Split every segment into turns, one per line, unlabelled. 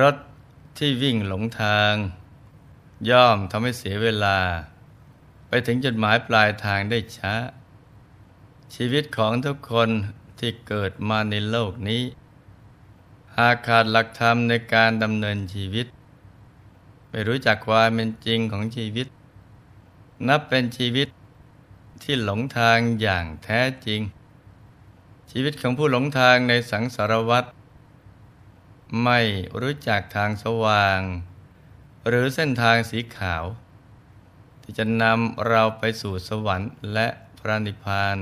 รถที่วิ่งหลงทาง ย่อมทำให้เสียเวลา ไปถึงจุดหมายปลายทางได้ช้า ชีวิตของทุกคนที่เกิดมาในโลกนี้ หากขาดหลักธรรมในการดำเนินชีวิต ไม่รู้จักความเป็นจริงของชีวิต นับเป็นชีวิตที่หลงทางอย่างแท้จริง ชีวิตของผู้หลงทางในสังสารวัฏ ไม่รู้จักทางสว่าง หรือเส้นทางสีขาว ที่จะนำเราไปสู่สวรรค์และพระนิพพาน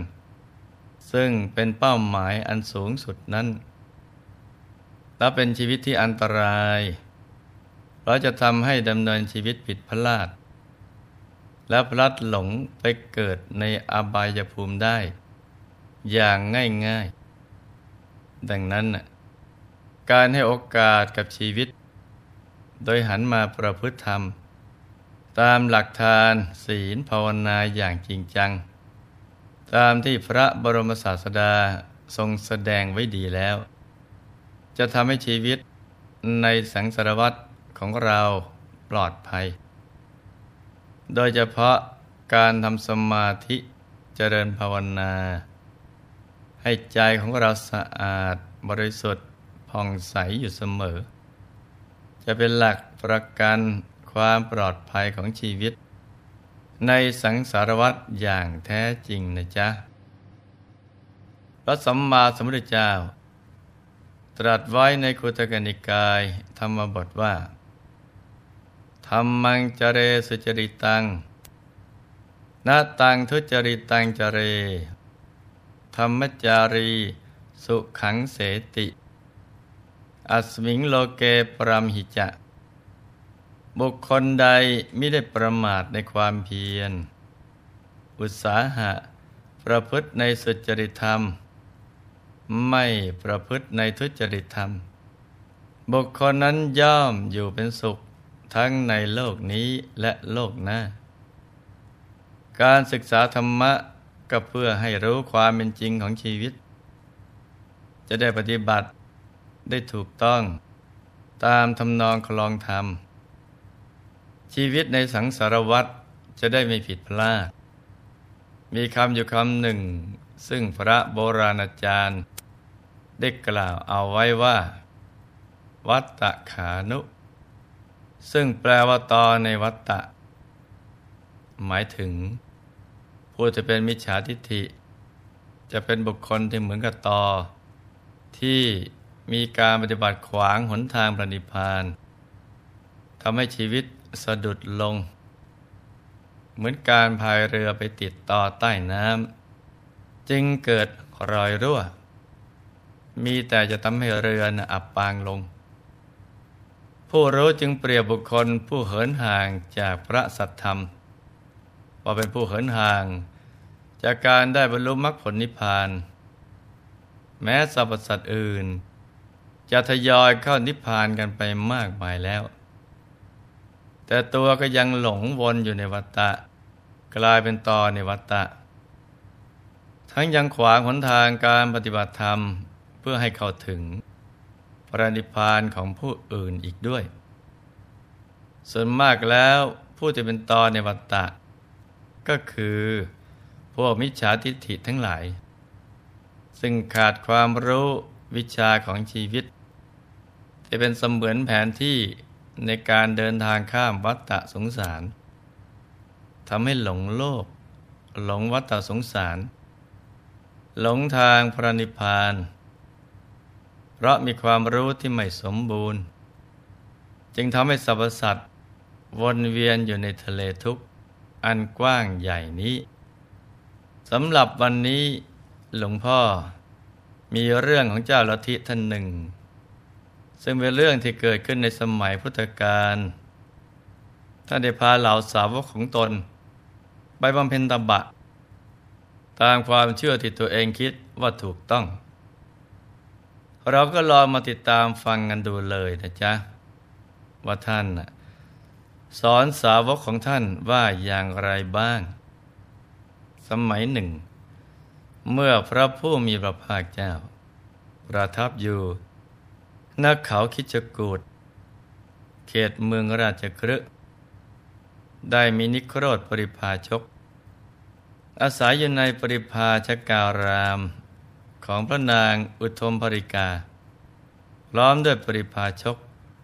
ซึ่งเป็นเป้าหมายอันสูงสุดนั้น และเป็นชีวิตที่อันตรายเราจะทำให้ดำเนินชีวิตผิดพลาด และพลัดหลงไปเกิดในอบายภูมิได้ อย่างง่ายๆ ดังนั้น การให้โอกาสกับชีวิต โดยหันมาประพฤติธรรม ตามหลักทานศีลภาวนาอย่างจริงจัง ตามที่พระบรมศาสดาทรงแสดงไว้ดีแล้ว จะทำให้ชีวิตในสังสารวัตรของเราปลอดภัย โดยเฉพาะการทำสมาธิเจริญภาวนา ให้ใจของเราสะอาดบริสุทธิ์ ผ่องใสอยู่เสมอ จะเป็นหลักประกันความปลอดภัยของชีวิต ในสังสารวัฏอย่างแท้จริงนะจ๊ะ พระสัมมาสัมพุทธเจ้า ตรัสไว้ในคุตกนิกายธรรมบทว่าธรรมังจเรสุจริตังนาตังทุจริตังจเร ธรรมจารี สุขังเสติ อสมิงโลเกปรมหิจะ บุคคลใดไม่ได้ประมาทในความเพียร อุตสาหะ ประพฤติในสุจริตธรรม ไม่ประพฤติในทุจริตธรรม บุคคลนั้นย่อมอยู่เป็นสุขทั้งในโลกนี้และโลกหน้า การศึกษาธรรมะก็เพื่อให้รู้ความเป็นจริงของชีวิต จะได้ปฏิบัติ ได้ถูกต้อง ตามทำนองคลองธรรม ชีวิตในสังสารวัฏจะได้ไม่ผิดพลาด มีคำอยู่คำหนึ่ง ซึ่งพระโบราณอาจารย์ ได้กล่าวเอาไว้ว่า วัตตะขานุ ซึ่งแปลว่าตอในวัตตะ หมายถึง ผู้จะเป็นมิจฉาทิฏฐิ จะเป็นบุคคลที่เหมือนกับตอที่ มีการปฏิบัติขวางหนทางปฏิพานทำให้ชีวิตสะดุดลง เหมือนการพายเรือไปติดต่อใต้น้ำจึงเกิดรอยรั่ว มีแต่จะทำให้เรืออับปางลง ผู้รู้จึงเปรียบบุคคลผู้เหินห่างจากพระสัทธรรม ว่าเป็นผู้เหินห่าง จากการได้บรรลุมรรคผลนิพพาน แม้สรรพสัตว์อื่น จะทยอยเข้านิพพานกันไปมากมายแล้ว แต่ตัวก็ยังหลงวนอยู่ในวัฏฏะกลายเป็นตอในวัฏฏะทั้งยังขวางหนทางการปฏิบัติธรรมเพื่อให้เข้าถึงพระนิพพานของผู้อื่นอีกด้วย ส่วนมากแล้วผู้จะเป็นตอในวัฏฏะก็คือพวกมิจฉาทิฏฐิทั้งหลาย ซึ่งขาดความรู้วิชาของชีวิต จะเป็นเสมือนแผนที่ในการเดินทางข้ามวัฏฏะสงสารทำให้หลงโลก หลงวัฏฏะสงสาร หลงทางพระนิพพาน เพราะมีความรู้ที่ไม่สมบูรณ์ จึงทำให้สรรพสัตว์วนเวียนอยู่ในทะเลทุกข์อันกว้างใหญ่นี้สำหรับวันนี้หลวงพ่อมีเรื่องของเจ้าลัทธิท่านหนึ่ง ซึ่งเป็นเรื่องที่เกิดขึ้นในสมัยพุทธกาลท่านได้พาเหล่าสาวกของตน ไปบำเพ็ญตบะ ตามความเชื่อที่ตัวเองคิดว่าถูกต้อง เราก็ลองมาติดตามฟังกันดูเลยนะจ๊ะ ว่าท่านสอนสาวกของท่านว่าอย่างไรบ้าง สมัยหนึ่ง เมื่อพระผู้มีพระภาคเจ้า ประทับอยู่ นักเขาคิดจกูดเขตเมืองราชครึได้มีนิโครธปริพาชก อาศัยอยู่ในปริพาชการาม ของพระนางอุทมภริกา ล้อมด้วยปริพาชก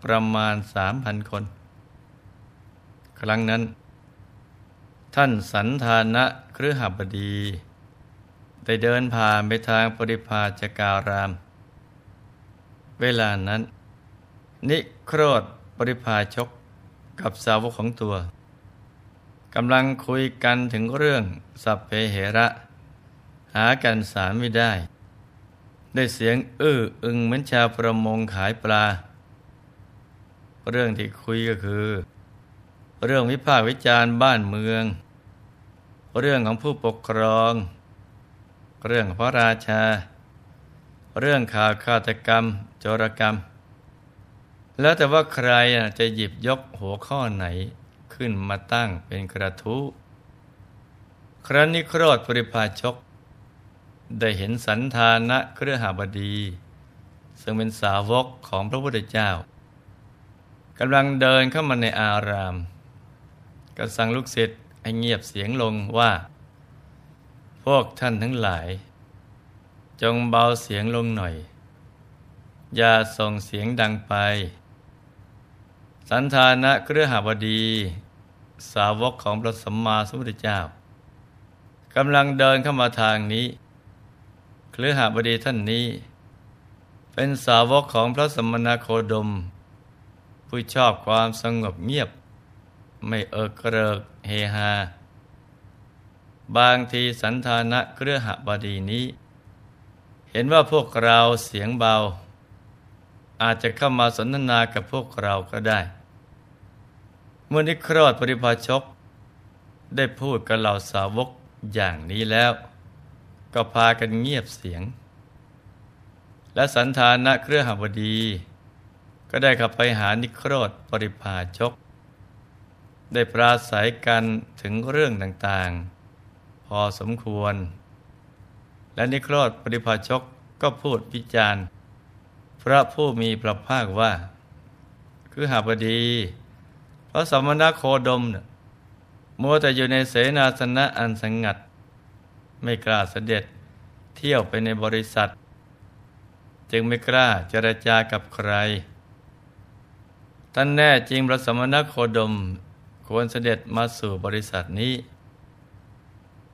ประมาณสามพันคน ครั้งนั้น ท่านสันธานะครือหบดี ได้เดินผ่านไปทางปริพาชการาม เวลานั้น นิโครธปริพาชกกับสาวกของตัวกำลังคุยกันถึงเรื่องสัพเพเหระ หากันสารไม่ได้ ได้เสียงอื้ออึงเหมือนชาวประมงขายปลา เรื่องที่คุยก็คือ เรื่องวิพากษ์วิจารณ์บ้านเมือง เรื่องของผู้ปกครอง เรื่องพระราชา เรื่องข่าวฆาตกรรม โจรกรรม แล้วแต่ว่าใครจะหยิบยกหัวข้อไหนขึ้นมาตั้งเป็นกระทู้ครั้นนิโครธปริพาชก ได้เห็นสันธานะเครือหาบดี ซึ่งเป็นสาวกของพระพุทธเจ้ากำลังเดินเข้ามาในอารามก็สั่งลูกศิษย์ให้เงียบเสียงลงว่า พวกท่านทั้งหลาย จงเบาเสียงลงหน่อย อย่าส่งเสียงดังไป สันธานะเครือหาบดี สาวกของพระสัมมาสัมพุทธเจ้ากำลังเดินเข้ามาทางนี้ เครือหาบดีท่านนี้ เป็นสาวกของพระสมณโคดม ผู้ชอบความสงบเงียบ ไม่เอิกเริกเฮฮาบางทีสันธานะเครือหบดีนี้ เห็นว่าพวกเราเสียงเบา อาจจะเข้ามาสนทนากับพวกเราก็ได้ เมื่อนิครอดปริพาชก ได้พูดกับเหล่าสาวกอย่างนี้แล้ว ก็พากันเงียบเสียง และสันธานะเครือหบดี ก็ได้ขับไปหานิครอดปริพาชก ได้ปราศัยกันถึงเรื่องต่างๆ พอสมควร และนิครอดปริพาชกก็พูดวิจารณ์พระผู้มีพระภาคว่า คือหาบดีพระสมณโคดมเนี่ยมัวแต่อยู่ในเสนาสนะอันสงัด ไม่กล้าเสด็จเที่ยวไปในบริษัท จึงไม่กล้าเจรจากับใคร ท่านแน่จริงพระสมณโคดมควรเสด็จมาสู่บริษัทนี้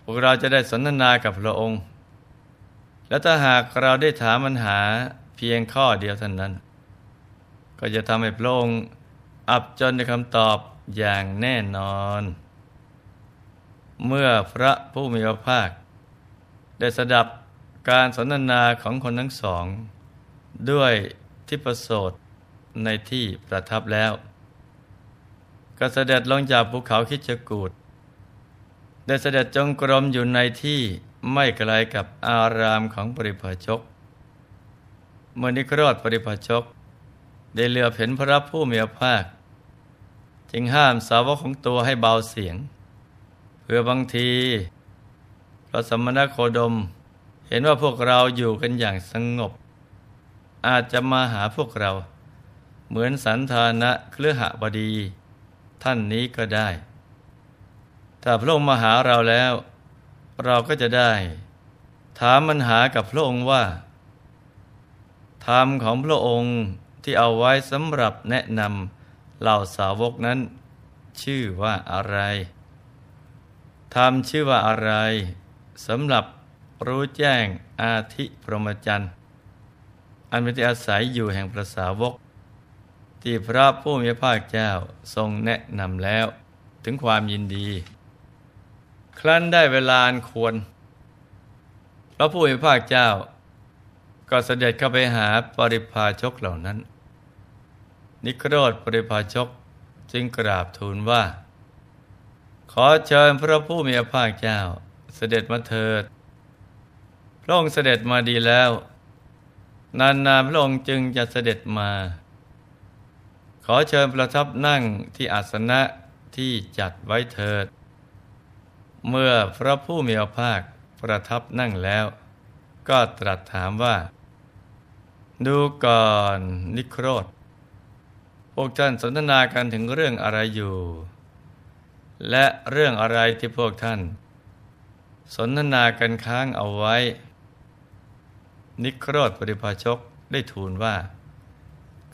พวกเราจะได้สนทนากับพระองค์ และถ้าหากเราได้ถามปัญหาเพียงข้อเดียวเท่านั้น ก็จะทำให้พระองค์อับจนในคำตอบอย่างแน่นอน เมื่อพระผู้มีพระภาค ได้สดับการสนทนาของคนทั้งสอง ด้วยทิพโสตในที่ประทับแล้ว ก็เสด็จลงจากภูเขาคิจกูดได้เสด็จจงกรมอยู่ในที่ ไม่ไกลกับอารามของปริพาชก เมื่อนิครอดปริพาชก ได้เลือเห็นพระผู้มีพระภาค จึงห้ามสาวกของตัวให้เบาเสียง เพื่อบางทีพระสมณโคดม เห็นว่าพวกเราอยู่กันอย่างสงบ อาจจะมาหาพวกเรา เหมือนสันธานะเครือหบดี ท่านนี้ก็ได้ถ้าพระองค์มาหาเราแล้ว เราก็จะได้ ถามมันหากับพระองค์ว่า ธรรมของพระองค์ที่เอาไว้สำหรับแนะนำเหล่าสาวกนั้น ชื่อว่าอะไรทำชื่อว่าอะไรสำหรับรู้แจ้งอาธิพรหมจรรย์อันเป็นที่อาศัยอยู่แห่งพระสาวก ที่พระผู้มีพระเจ้าทรงแนะนำแล้วถึงความยินดี ครั้นได้เวลาควร พระผู้มีพระเจ้า ก็เสด็จเข้าไปหาปริพาชกเหล่านั้น นิโครธปริภาชกจึงกราบทูลว่า ขอเชิญพระผู้มีพระภาคเจ้า เสด็จมาเถิด พระองค์เสด็จมาดีแล้ว นานๆพระองค์จึงจะเสด็จมา ขอเชิญประทับนั่งที่อาสนะที่จัดไว้เถิด เมื่อพระผู้มีพระภาคประทับนั่งแล้ว ก็ตรัสถามว่า ดูก่อนนิโครธวกท่านสนทนากันถึงเรื่องอะไรอยู่ และเรื่องอะไรที่พวกท่าน สนทนากันค้างเอาไว้ นิโครธปริภาชกได้ทูลว่า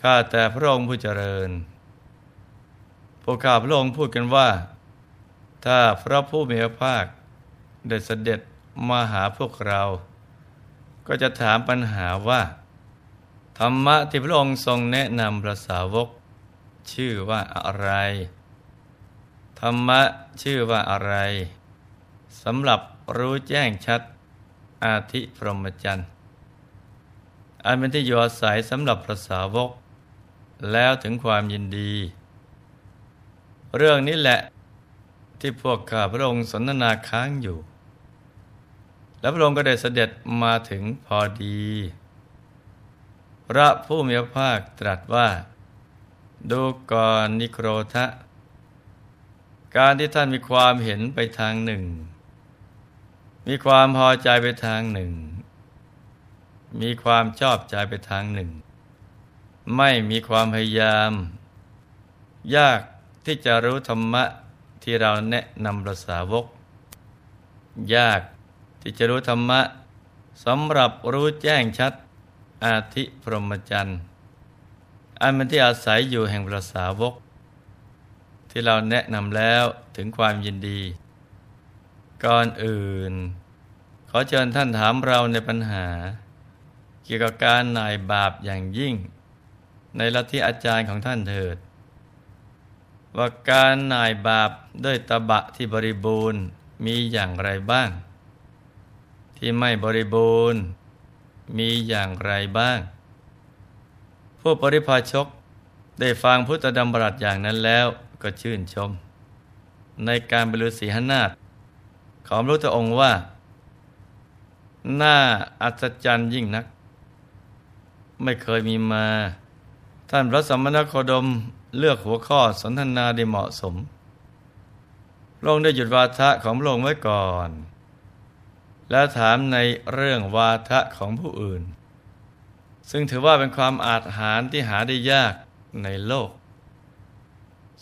ข้าแต่พระองค์ผู้เจริญ พวกข้าพระองค์พูดกันว่า ถ้าพระผู้มีพระภาคได้เสด็จมาหาพวกเรา ก็จะถามปัญหาว่า ธรรมะที่พระองค์ทรงแนะนำพระสาวก ชื่อว่าอะไร ธรรมะชื่อว่าอะไรสำหรับรู้แจ้งชัดอาทิพรหมจรรย์อันเป็นที่อยู่อาศัยสำหรับพระสาวก แล้วถึงความยินดี เรื่องนี้แหละ ที่พวกข้าพระองค์สนทนาค้างอยู่ แล้วพระองค์ก็ได้เสด็จมาถึงพอดี พระผู้มีพระภาคตรัสว่า ดูก่อนนิโครทะ การที่ท่านมีความเห็นไปทางหนึ่ง มีความพอใจไปทางหนึ่ง มีความชอบใจไปทางหนึ่ง ไม่มีความพยายาม ยากที่จะรู้ธรรมะ ที่เราแนะนำประสาวก ยากที่จะรู้ธรรมะสำหรับรู้แจ้งชัดอาธิพรหมจันทร์อันเป็นที่อาศัยอยู่แห่งพระสาวก ที่เราแนะนำแล้วถึงความยินดี ก่อนอื่น ขอเชิญท่านถามเราในปัญหา เกี่ยวกับการนายบาปอย่างยิ่ง ในลัทธิอาจารย์ของท่านเถิด ว่าการนายบาปด้วยตบะที่บริบูรณ์มีอย่างไรบ้าง ที่ไม่บริบูรณ์มีอย่างไรบ้าง ผู้ปริพาชกได้ฟังพุทธดำรัสอย่างนั้นแล้วก็ชื่นชม ในการบรรลุสีหนาฏของพระพุทธองค์ว่า น่าอัศจรรย์ยิ่งนัก ไม่เคยมีมา ท่านพระสมณโคดม เลือกหัวข้อสนทนาได้เหมาะสมพระองค์ได้หยุดวาทะของพระองค์ไว้ก่อน แล้วถามในเรื่องวาทะของผู้อื่น ซึ่งถือว่าเป็นความอาจหารที่หาได้ยากในโลก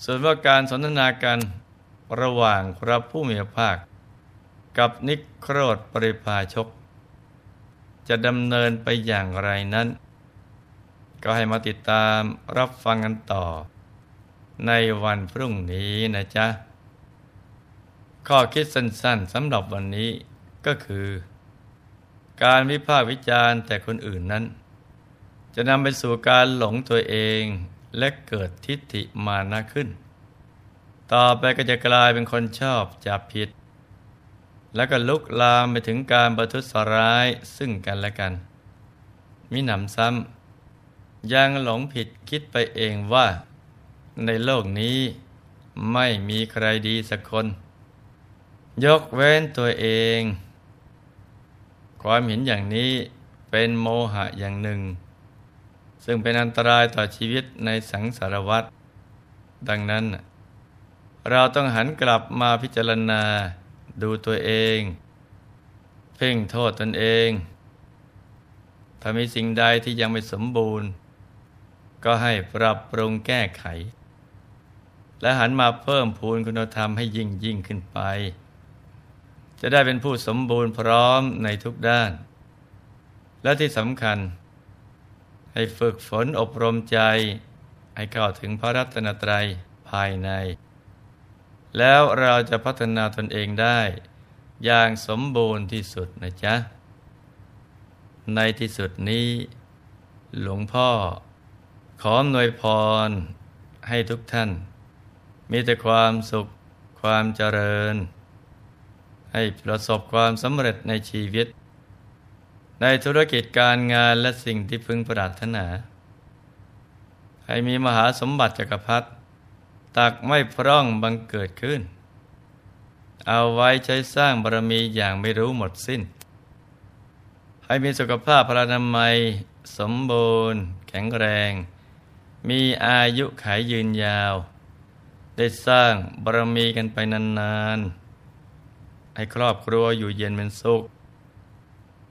ส่วนว่าการสนทนากันระหว่างพระผู้มีพระภาค กับนิโครธปริพาชก จะดำเนินไปอย่างไรนั้น ก็ให้มาติดตามรับฟังกันต่อ ในวันพรุ่งนี้นะจ๊ะ ข้อคิดสั้นๆสำหรับวันนี้ก็คือ การวิพากษ์วิจารณ์แต่คนอื่นนั้น จะนำไปสู่การหลงตัวเองและเกิดทิฏฐิมานะขึ้น ต่อไปก็จะกลายเป็นคนชอบจับผิด แล้วก็ลุกลามไปถึงการประทุษร้ายซึ่งกันและกัน มิหนำซ้ำยังหลงผิดคิดไปเองว่า ในโลกนี้ไม่มีใครดีสักคน ยกเว้นตัวเอง ความเห็นอย่างนี้เป็นโมหะอย่างหนึ่ง ซึ่งเป็นอันตรายต่อชีวิตในสังสารวัฏดังนั้น เราต้องหันกลับมาพิจารณาดูตัวเอง เพ่งโทษตนเอง ถ้ามีสิ่งใดที่ยังไม่สมบูรณ์ ก็ให้ปรับปรุงแก้ไข และหันมาเพิ่มพูนคุณธรรมให้ยิ่งยิ่งขึ้นไป จะได้เป็นผู้สมบูรณ์พร้อมในทุกด้าน และที่สำคัญ ให้ฝึกฝนอบรมใจ ให้เข้าถึงพระรัตนตรัยภายใน แล้วเราจะพัฒนาตนเองได้ อย่างสมบูรณ์ที่สุดนะจ๊ะ ในที่สุดนี้ หลวงพ่อขออำนวยพรให้ทุกท่าน มีแต่ความสุขความเจริญ ให้ประสบความสำเร็จในชีวิต ในธุรกิจการงานและสิ่งที่พึงปรารถนา ให้มีมหาสมบัติจักรพรรดิตักไม่พร่องบังเกิดขึ้น เอาไว้ใช้สร้างบารมีอย่างไม่รู้หมดสิ้น ให้มีสุขภาพพลานามัย สมบูรณ์ แข็งแรง มีอายุขายยืนยาว ได้สร้างบารมีกันไปนานๆ ให้ครอบครัวอยู่เย็นเป็นสุข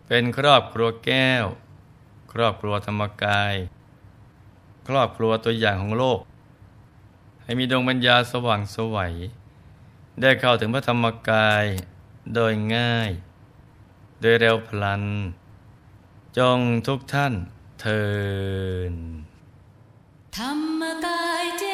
เป็นครอบครัวแก้ว ครอบครัวธรรมกาย ครอบครัวตัวอย่างของโลก ให้มีดวงปัญญาสว่างสวัย ได้เข้าถึงพระธรรมกายโดยง่าย โดยเร็วพลัน จงทุกท่านเทิน
ธรรมกายเจ